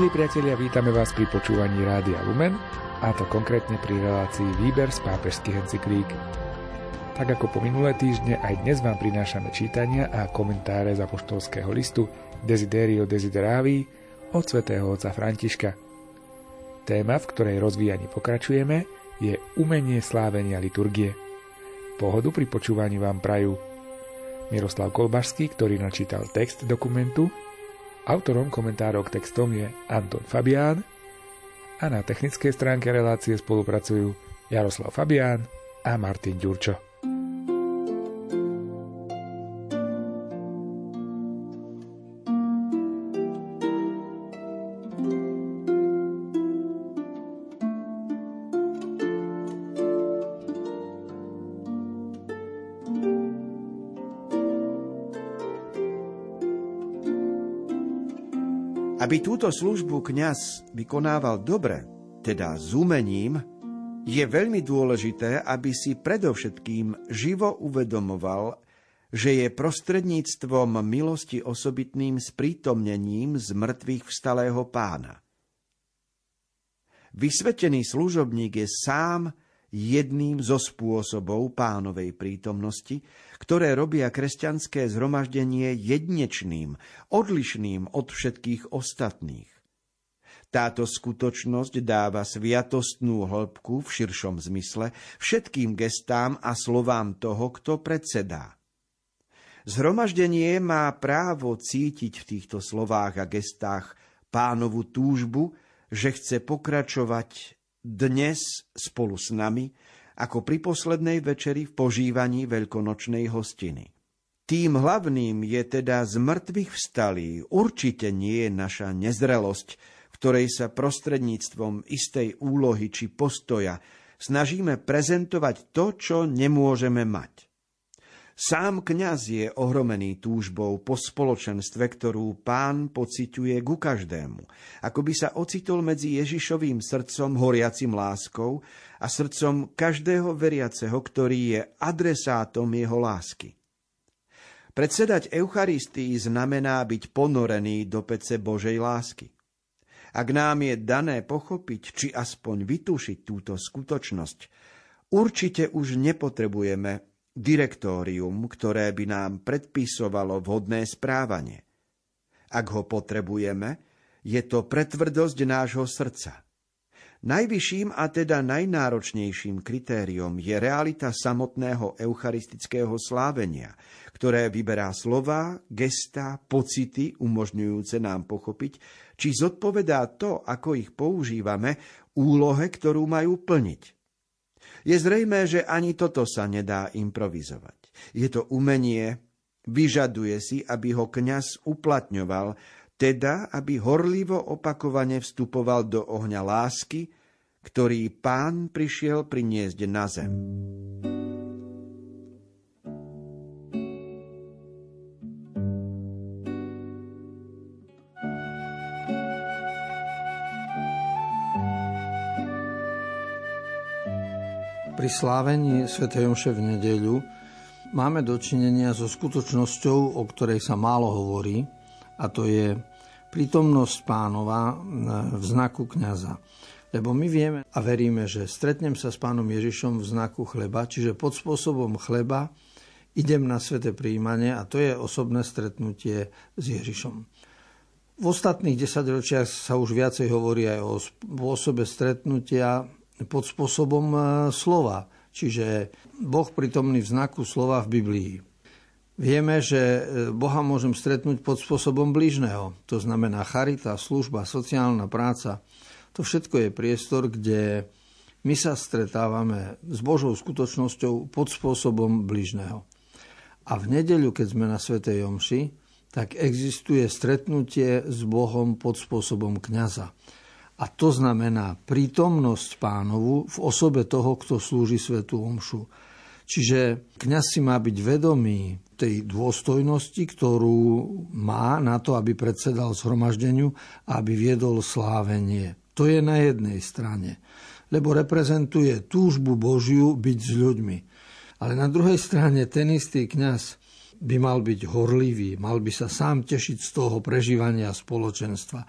Milí priatelia, vítame vás pri počúvaní Rádia Lumen, a to konkrétne pri relácii Výber z pápežských encyklík. Tak ako po minulé týždne, aj dnes vám prinášame čítania a komentáre z apoštolského listu Desiderio Desideravi od svätého otca Františka. Téma, v ktorej rozvíjaní pokračujeme, je umenie slávenia liturgie. Pohodu pri počúvaní vám prajú Miroslav Kolbašský, ktorý načítal text dokumentu Autorom komentárov k textom je Anton Fabián a na technickej stránke relácie spolupracujú Jaroslav Fabián a Martin Ďurčo. Aby túto službu kňaz vykonával dobre, teda s umením, je veľmi dôležité, aby si predovšetkým živo uvedomoval, že je prostredníctvom milosti osobitným sprítomnením z mŕtvych vstalého pána. Vysvetený služobník je sám jedným zo spôsobov pánovej prítomnosti, ktoré robia kresťanské zhromaždenie jednečným, odlišným od všetkých ostatných. Táto skutočnosť dáva sviatostnú hĺbku v širšom zmysle všetkým gestám a slovám toho, kto predsedá. Zhromaždenie má právo cítiť v týchto slovách a gestách pánovu túžbu, že chce pokračovať dnes spolu s nami, ako pri poslednej večeri v požívaní veľkonočnej hostiny. Tým hlavným je teda z mŕtvych vstalý, určite nie je naša nezrelosť, v ktorej sa prostredníctvom istej úlohy či postoja snažíme prezentovať to, čo nemôžeme mať. Sám kňaz je ohromený túžbou po spoločenstve, ktorú pán pociťuje ku každému, ako by sa ocitol medzi Ježišovým srdcom horiacim láskou a srdcom každého veriaceho, ktorý je adresátom jeho lásky. Predsedať Eucharistii znamená byť ponorený do pece Božej lásky. Ak nám je dané pochopiť, či aspoň vytúšiť túto skutočnosť, určite už nepotrebujeme direktórium, ktoré by nám predpisovalo vhodné správanie. Ak ho potrebujeme, je to pretvrdosť nášho srdca. Najvyšším a teda najnáročnejším kritériom je realita samotného eucharistického slávenia, ktoré vyberá slova, gesta, pocity umožňujúce nám pochopiť, či zodpovedá to, ako ich používame, úlohe, ktorú majú plniť. Je zrejmé, že ani toto sa nedá improvizovať. Je to umenie, vyžaduje si, aby ho kňaz uplatňoval, teda aby horlivo opakovane vstupoval do ohňa lásky, ktorý pán prišiel priniesť na zem. Pri slávení Sv. Jomše v nedeľu máme dočinenia so skutočnosťou, o ktorej sa málo hovorí, a to je prítomnosť pánova v znaku kniaza. Lebo my vieme a veríme, že stretnem sa s pánom Ježišom v znaku chleba, čiže pod spôsobom chleba idem na sveté príjmanie a to je osobné stretnutie s Ježišom. V ostatných desaťročiach sa už viacej hovorí aj o spôsobe stretnutia pod spôsobom e, slova, čiže Boh prítomný v znaku slova v Biblii. Vieme, že e, Boha môžem stretnúť pod spôsobom blížneho. To znamená charita, služba, sociálna práca. To všetko je priestor, kde my sa stretávame s Božou skutočnosťou pod spôsobom blížneho. A v nedeľu, keď sme na Svetej Jomši, tak existuje stretnutie s Bohom pod spôsobom kňaza. A to znamená prítomnosť pánovu v osobe toho, kto slúži svetú omšu. Čiže kňaz si má byť vedomý tej dôstojnosti, ktorú má na to, aby predsedal zhromaždeniu a aby viedol slávenie. To je na jednej strane, lebo reprezentuje túžbu Božiu byť s ľuďmi. Ale na druhej strane ten istý kňaz by mal byť horlivý, mal by sa sám tešiť z toho prežívania spoločenstva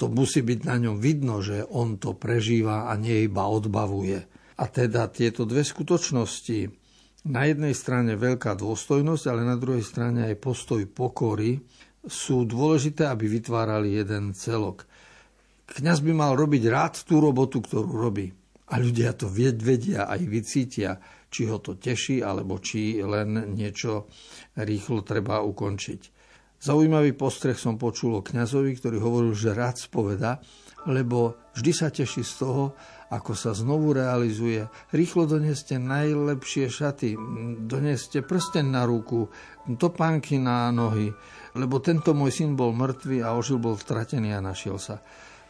to musí byť na ňom vidno, že on to prežíva a nie iba odbavuje. A teda tieto dve skutočnosti, na jednej strane veľká dôstojnosť, ale na druhej strane aj postoj pokory, sú dôležité, aby vytvárali jeden celok. Kňaz by mal robiť rád tú robotu, ktorú robí. A ľudia to vedia, aj vycítia, či ho to teší, alebo či len niečo rýchlo treba ukončiť. Zaujímavý postreh som počul o kňazovi, ktorý hovoril, že rád spoveda, lebo vždy sa teší z toho, ako sa znovu realizuje. Rýchlo doneste najlepšie šaty, doneste prsten na ruku, topánky na nohy, lebo tento môj syn bol mŕtvý a ožil bol stratený a našiel sa.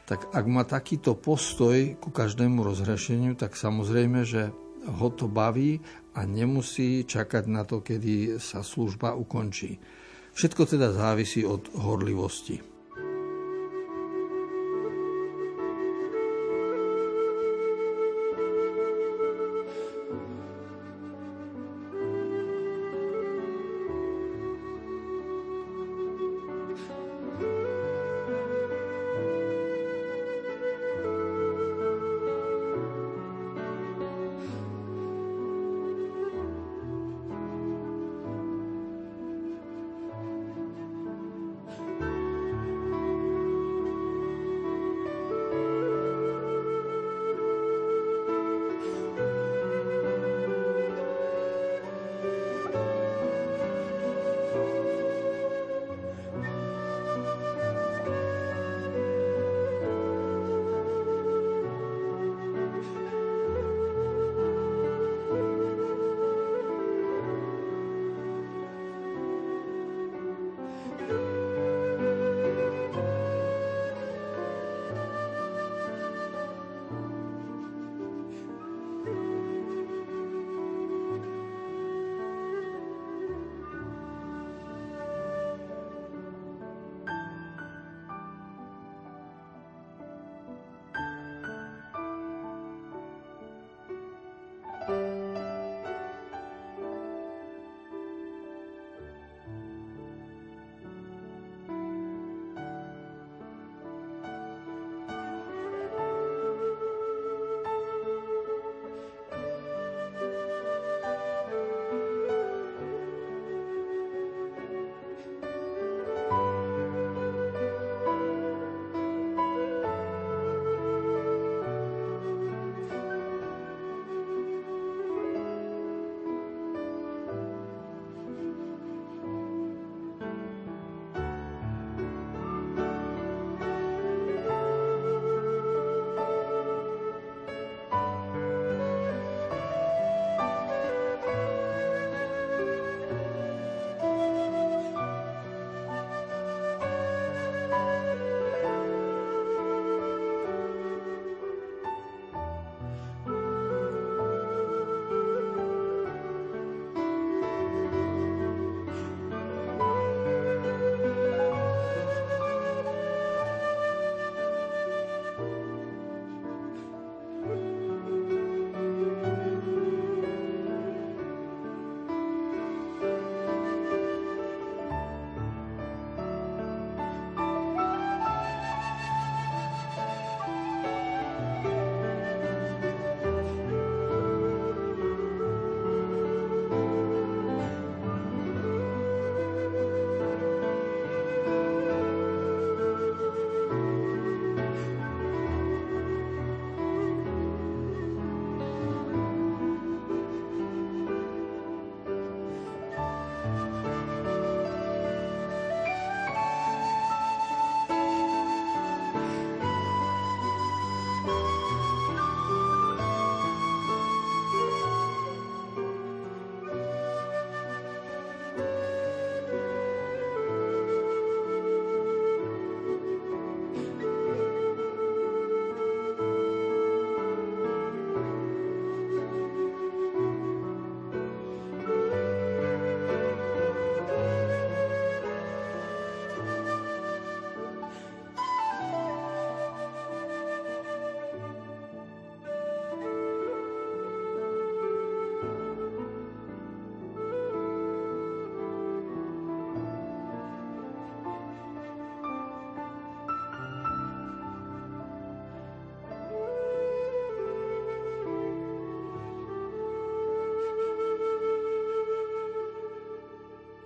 Tak ak má takýto postoj ku každému rozhrešeniu, tak samozrejme, že ho to baví a nemusí čakať na to, kedy sa služba ukončí. Všetko teda závisí od horlivosti.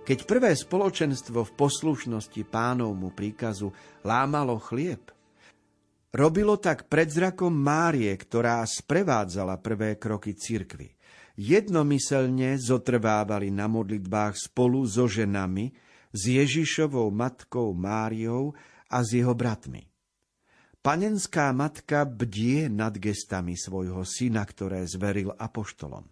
Keď prvé spoločenstvo v poslušnosti pánovmu príkazu lámalo chlieb, robilo tak pred zrakom Márie, ktorá sprevádzala prvé kroky cirkvy. Jednomyselne zotrvávali na modlitbách spolu so ženami, s Ježišovou matkou Máriou a s jeho bratmi. Panenská matka bdie nad gestami svojho syna, ktoré zveril apoštolom.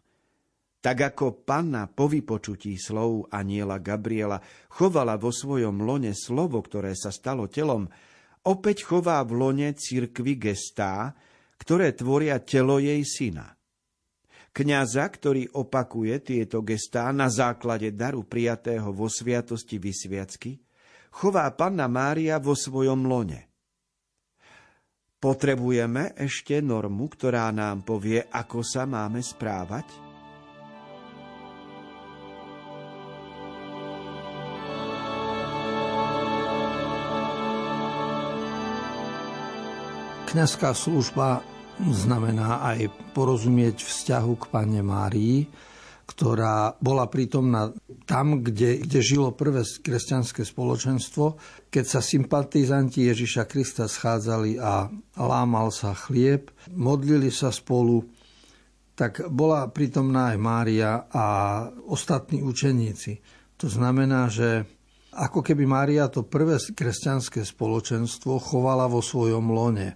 Tak ako panna po vypočutí slov aniela Gabriela chovala vo svojom lone slovo, ktoré sa stalo telom, opäť chová v lone cirkvi gestá, ktoré tvoria telo jej syna. Kňaza, ktorý opakuje tieto gestá na základe daru prijatého vo sviatosti vysviacky, chová panna Mária vo svojom lone. Potrebujeme ešte normu, ktorá nám povie, ako sa máme správať? Kňazská služba znamená aj porozumieť vzťahu k Pane Márii, ktorá bola prítomná tam, kde, kde žilo prvé kresťanské spoločenstvo, keď sa sympatizanti Ježiša Krista schádzali a lámal sa chlieb, modlili sa spolu, tak bola prítomná aj Mária a ostatní učeníci. To znamená, že ako keby Mária to prvé kresťanské spoločenstvo chovala vo svojom lone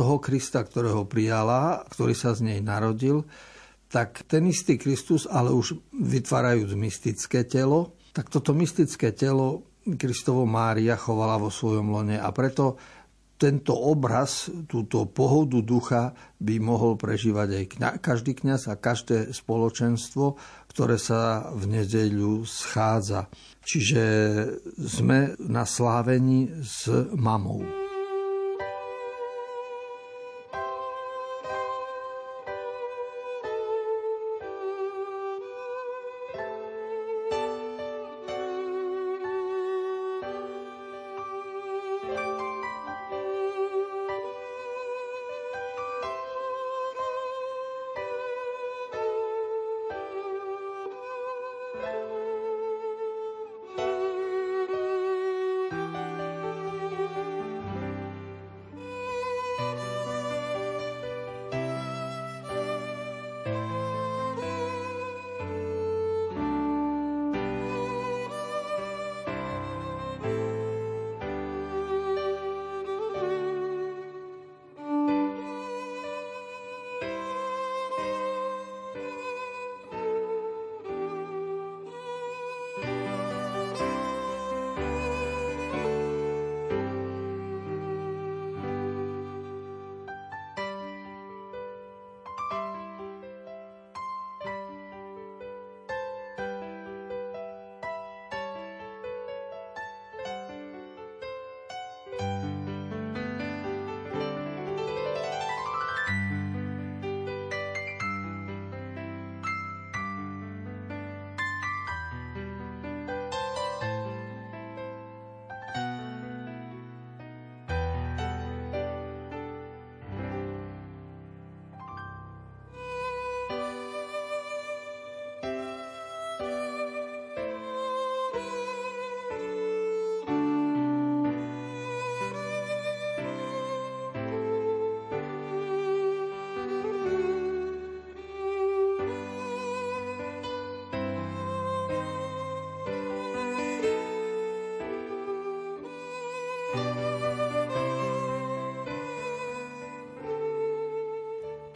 toho Krista, ktorého prijala, ktorý sa z nej narodil, tak ten istý Kristus, ale už vytvárajúc mystické telo, tak toto mystické telo Kristovo Mária chovala vo svojom lone a preto tento obraz, túto pohodu ducha by mohol prežívať aj kňa, každý kňaz a každé spoločenstvo, ktoré sa v nedeľu schádza. Čiže sme na slávení s mamou.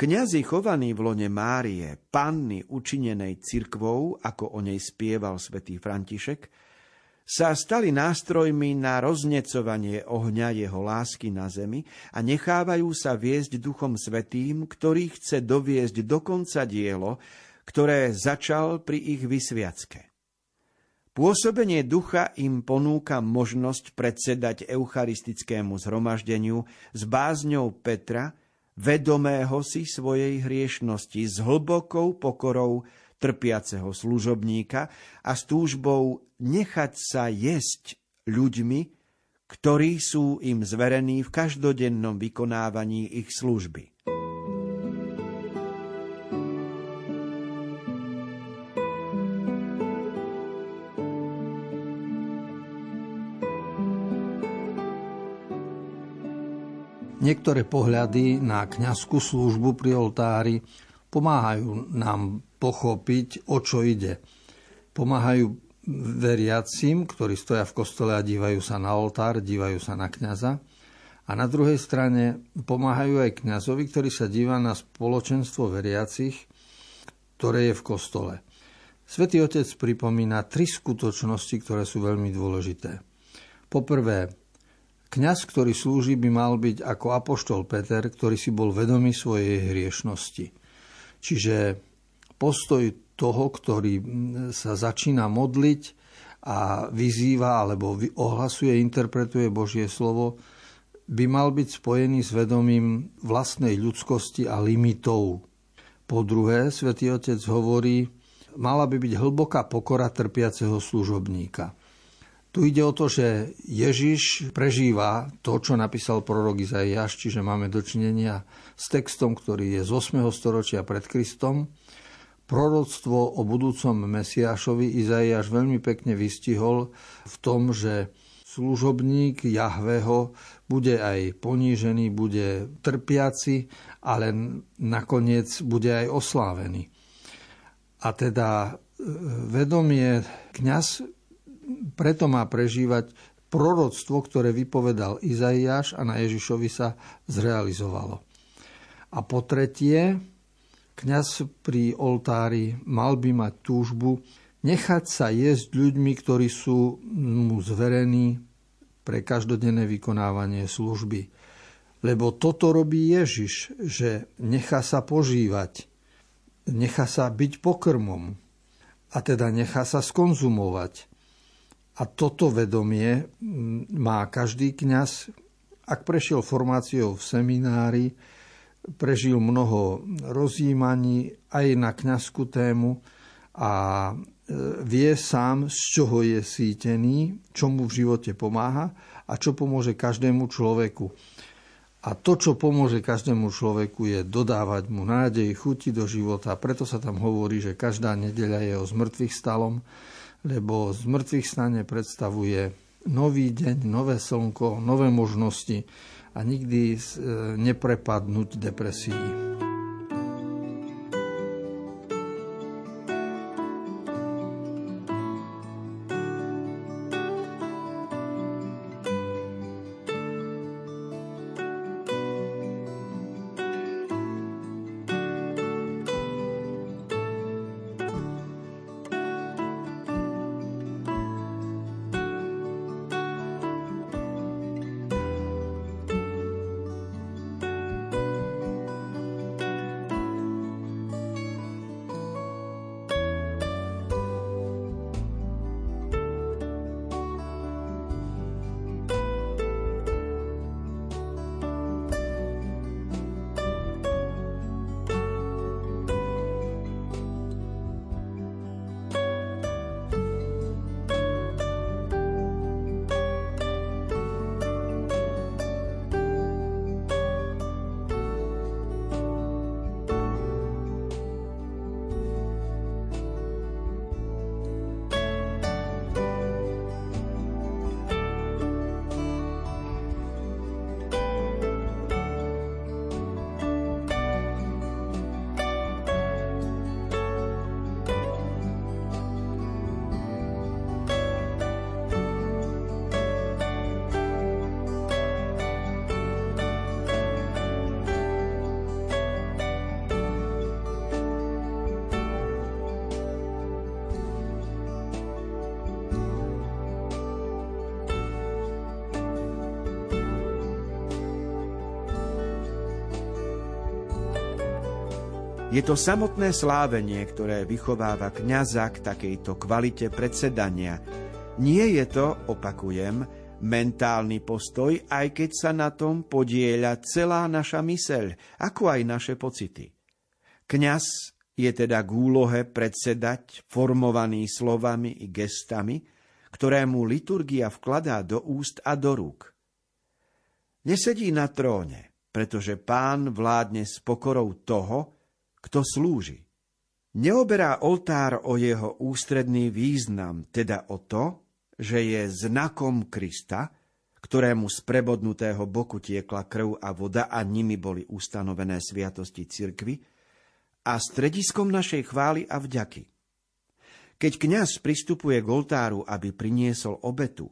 Kňazi chovaní v lone Márie, panny učinenej cirkvou, ako o nej spieval svätý František, sa stali nástrojmi na roznecovanie ohňa jeho lásky na zemi a nechávajú sa viesť Duchom Svetým, ktorý chce doviesť do konca dielo, ktoré začal pri ich vysviacke. Pôsobenie ducha im ponúka možnosť predsedať eucharistickému zhromaždeniu s bázňou Petra, vedomého si svojej hriešnosti s hlbokou pokorou trpiaceho služobníka a s túžbou nechať sa jesť ľuďmi, ktorí sú im zverení v každodennom vykonávaní ich služby. Niektoré pohľady na kňazskú službu pri oltári pomáhajú nám pochopiť, o čo ide. Pomáhajú veriacim, ktorí stoja v kostole a dívajú sa na oltár, dívajú sa na kňaza. A na druhej strane pomáhajú aj kňazovi, ktorý sa díva na spoločenstvo veriacich, ktoré je v kostole. Svetý Otec pripomína tri skutočnosti, ktoré sú veľmi dôležité. Poprvé, kňaz, ktorý slúži, by mal byť ako apoštol Peter, ktorý si bol vedomý svojej hriešnosti. Čiže postoj toho, ktorý sa začína modliť a vyzýva alebo ohlasuje, interpretuje Božie slovo, by mal byť spojený s vedomím vlastnej ľudskosti a limitov. Po druhé, svätý Otec hovorí, mala by byť hlboká pokora trpiaceho služobníka. Tu ide o to, že Ježiš prežíva to, čo napísal prorok Izaiáš, čiže máme dočinenia s textom, ktorý je z 8. storočia pred Kristom. Proroctvo o budúcom Mesiášovi Izaiáš veľmi pekne vystihol v tom, že služobník Jahveho bude aj ponížený, bude trpiaci, ale nakoniec bude aj oslávený. A teda e, vedomie kňaz preto má prežívať proroctvo, ktoré vypovedal Izaiáš a na Ježišovi sa zrealizovalo. A po tretie, kňaz pri oltári mal by mať túžbu nechať sa jesť ľuďmi, ktorí sú mu zverení pre každodenné vykonávanie služby. Lebo toto robí Ježiš, že nechá sa požívať, nechá sa byť pokrmom a teda nechá sa skonzumovať. A toto vedomie má každý kňaz, ak prešiel formáciou v seminári, prežil mnoho rozjímaní aj na kňazskú tému a vie sám, z čoho je sítený, čo mu v živote pomáha a čo pomôže každému človeku. A to, čo pomôže každému človeku, je dodávať mu nádej, chuti do života. Preto sa tam hovorí, že každá nedeľa je o zmrtvých stalom, lebo zmrtvých stane predstavuje nový deň, nové slnko, nové možnosti a nikdy e, neprepadnúť depresii. Je to samotné slávenie, ktoré vychováva kňaza k takejto kvalite predsedania. Nie je to, opakujem, mentálny postoj, aj keď sa na tom podieľa celá naša myseľ, ako aj naše pocity. Kňaz je teda k úlohe predsedať, formovaný slovami i gestami, ktoré mu liturgia vkladá do úst a do rúk. Nesedí na tróne, pretože pán vládne s pokorou toho, kto slúži. Neoberá oltár o jeho ústredný význam, teda o to, že je znakom Krista, ktorému z prebodnutého boku tiekla krv a voda a nimi boli ustanovené sviatosti cirkvy, a strediskom našej chvály a vďaky. Keď kňaz pristupuje k oltáru, aby priniesol obetu,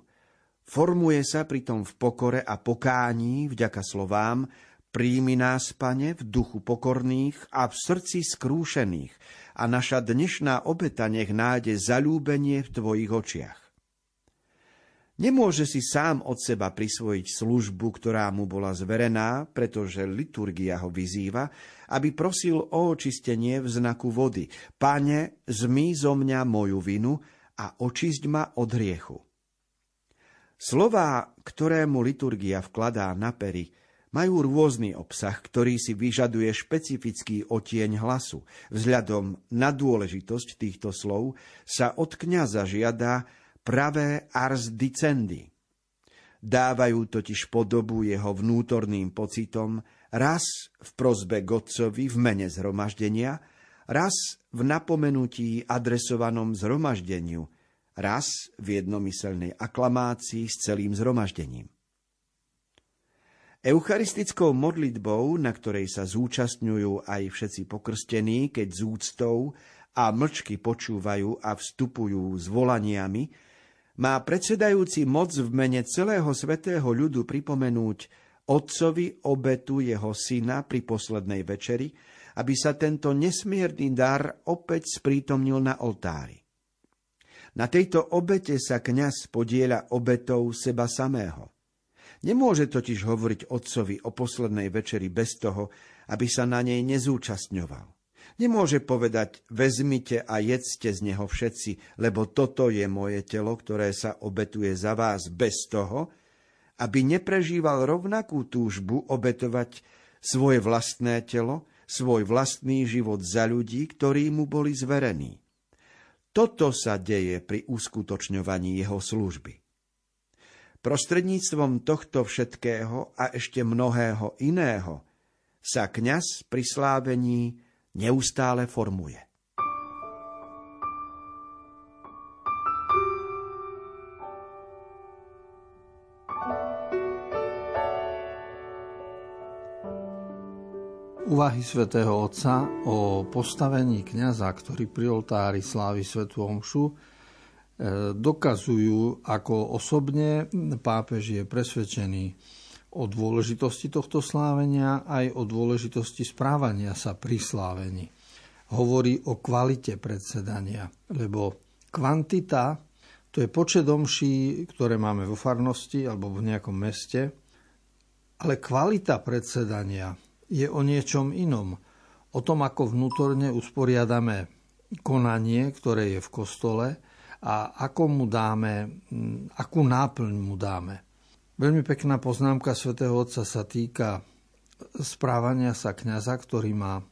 formuje sa pritom v pokore a pokání vďaka slovám Príjmi nás, pane, v duchu pokorných a v srdci skrúšených a naša dnešná obeta nech nájde zalúbenie v tvojich očiach. Nemôže si sám od seba prisvojiť službu, ktorá mu bola zverená, pretože liturgia ho vyzýva, aby prosil o očistenie v znaku vody. Pane, zmý zo mňa moju vinu a očisť ma od hriechu. Slová, ktorému liturgia vkladá na pery, majú rôzny obsah, ktorý si vyžaduje špecifický otieň hlasu. Vzhľadom na dôležitosť týchto slov sa od kňaza žiada pravé ars dicendi. Dávajú totiž podobu jeho vnútorným pocitom raz v prozbe Godcovi v mene zhromaždenia, raz v napomenutí adresovanom zhromaždeniu, raz v jednomyselnej aklamácii s celým zhromaždením. Eucharistickou modlitbou, na ktorej sa zúčastňujú aj všetci pokrstení, keď z úctou a mlčky počúvajú a vstupujú s volaniami, má predsedajúci moc v mene celého svetého ľudu pripomenúť otcovi obetu jeho syna pri poslednej večeri, aby sa tento nesmierny dar opäť sprítomnil na oltári. Na tejto obete sa kňaz podieľa obetou seba samého. Nemôže totiž hovoriť otcovi o poslednej večeri bez toho, aby sa na nej nezúčastňoval. Nemôže povedať, vezmite a jedzte z neho všetci, lebo toto je moje telo, ktoré sa obetuje za vás bez toho, aby neprežíval rovnakú túžbu obetovať svoje vlastné telo, svoj vlastný život za ľudí, ktorí mu boli zverení. Toto sa deje pri uskutočňovaní jeho služby. Prostredníctvom tohto všetkého a ešte mnohého iného sa kňaz pri slávení neustále formuje. Úvahy svätého Otca o postavení kňaza, ktorý pri oltári slávi svetú omšu, dokazujú, ako osobne pápež je presvedčený o dôležitosti tohto slávenia aj o dôležitosti správania sa pri slávení. Hovorí o kvalite predsedania, lebo kvantita to je počet omší, ktoré máme vo farnosti alebo v nejakom meste, ale kvalita predsedania je o niečom inom. O tom, ako vnútorne usporiadame konanie, ktoré je v kostole, a ako mu dáme, akú náplň mu dáme. Veľmi pekná poznámka svätého Otca sa týka správania sa kňaza, ktorý má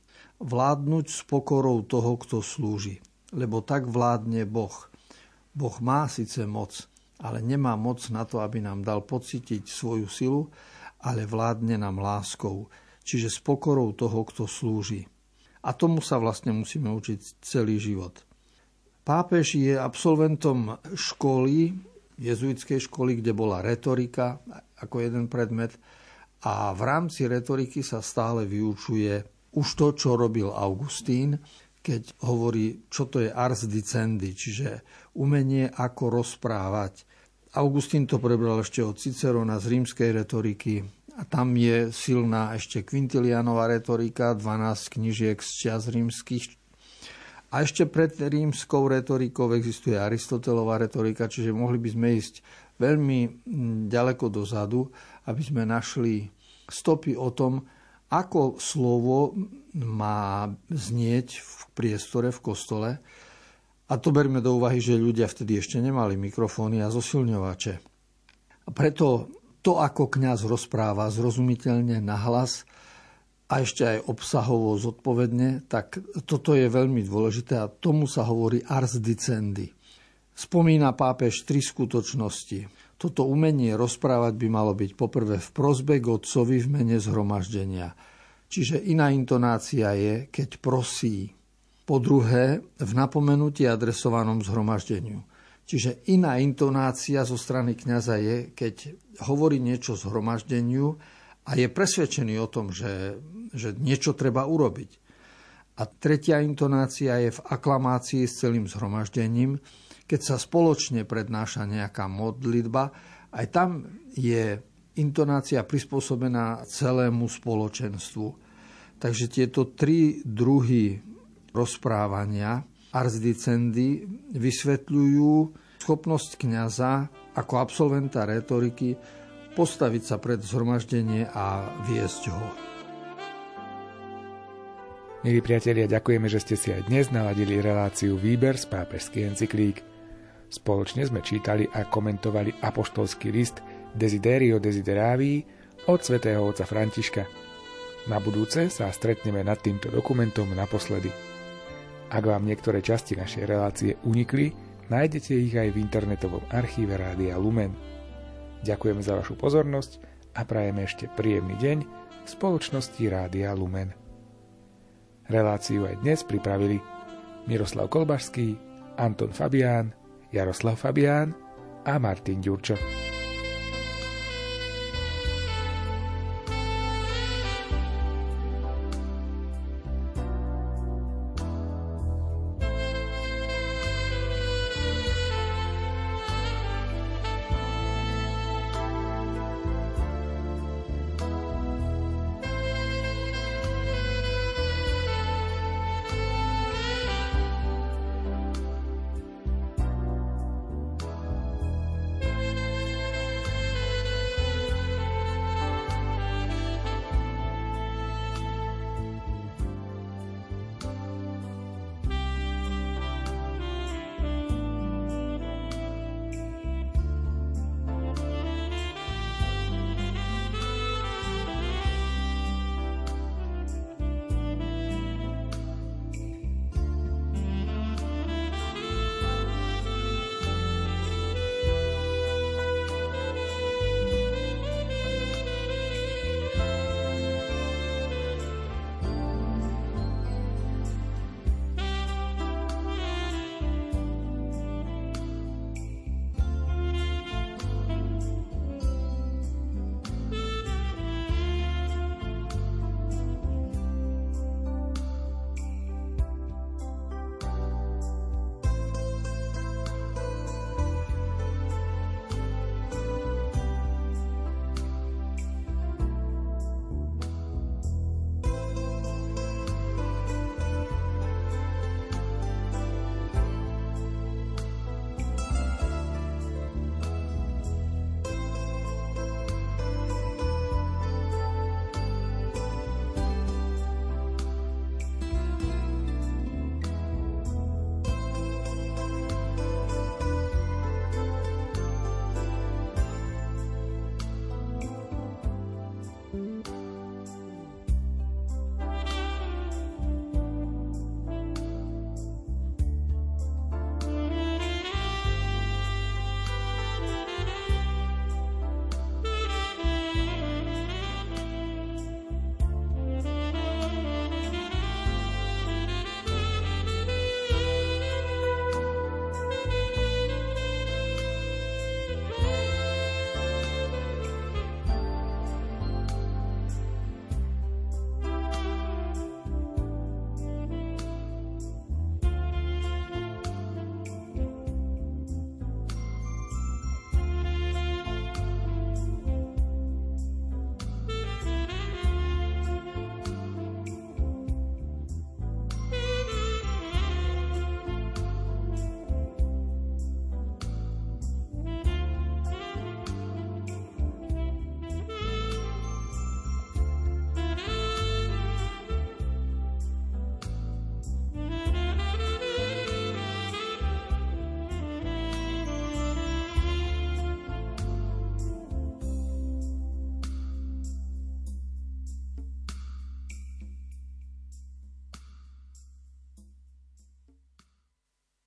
vládnuť s pokorou toho, kto slúži. Lebo tak vládne Boh. Boh má síce moc, ale nemá moc na to, aby nám dal pocítiť svoju silu, ale vládne nám láskou, čiže s pokorou toho, kto slúži. A tomu sa vlastne musíme učiť celý život. Pápež je absolventom školy, jezuitskej školy, kde bola retorika ako jeden predmet a v rámci retoriky sa stále vyučuje už to, čo robil Augustín, keď hovorí, čo to je ars dicendi, čiže umenie, ako rozprávať. Augustín to prebral ešte od Cicerona z rímskej retoriky a tam je silná ešte Quintilianová retorika, 12 knižiek z čas rímskych a ešte pred rímskou retorikou existuje Aristotelová retorika, čiže mohli by sme ísť veľmi mm, ďaleko dozadu, aby sme našli stopy o tom, ako slovo má znieť v priestore, v kostole. A to berme do úvahy, že ľudia vtedy ešte nemali mikrofóny a zosilňovače. A preto to, ako kňaz rozpráva zrozumiteľne nahlas, a ešte aj obsahovo zodpovedne, tak toto je veľmi dôležité a tomu sa hovorí ars dicendi. Spomína pápež tri skutočnosti. Toto umenie rozprávať by malo byť poprvé v prozbe k otcovi v mene zhromaždenia. Čiže iná intonácia je, keď prosí. Po druhé, v napomenutí adresovanom zhromaždeniu. Čiže iná intonácia zo strany kňaza je, keď hovorí niečo zhromaždeniu a je presvedčený o tom, že, že niečo treba urobiť. A tretia intonácia je v aklamácii s celým zhromaždením, keď sa spoločne prednáša nejaká modlitba, aj tam je intonácia prispôsobená celému spoločenstvu. Takže tieto tri druhy rozprávania ars vysvetľujú schopnosť kňaza ako absolventa retoriky postaviť sa pred zhromaždenie a viesť ho. Milí priatelia, ďakujeme, že ste si aj dnes naladili reláciu Výber z pápežských encyklík. Spoločne sme čítali a komentovali apoštolský list Desiderio Desideravi od svätého otca Františka. Na budúce sa stretneme nad týmto dokumentom naposledy. Ak vám niektoré časti našej relácie unikli, nájdete ich aj v internetovom archíve Rádia Lumen. Ďakujeme za vašu pozornosť a prajeme ešte príjemný deň v spoločnosti Rádia Lumen. Reláciu aj dnes pripravili Miroslav Kolbašský, Anton Fabián, Jaroslav Fabián a Martin Ďurčo.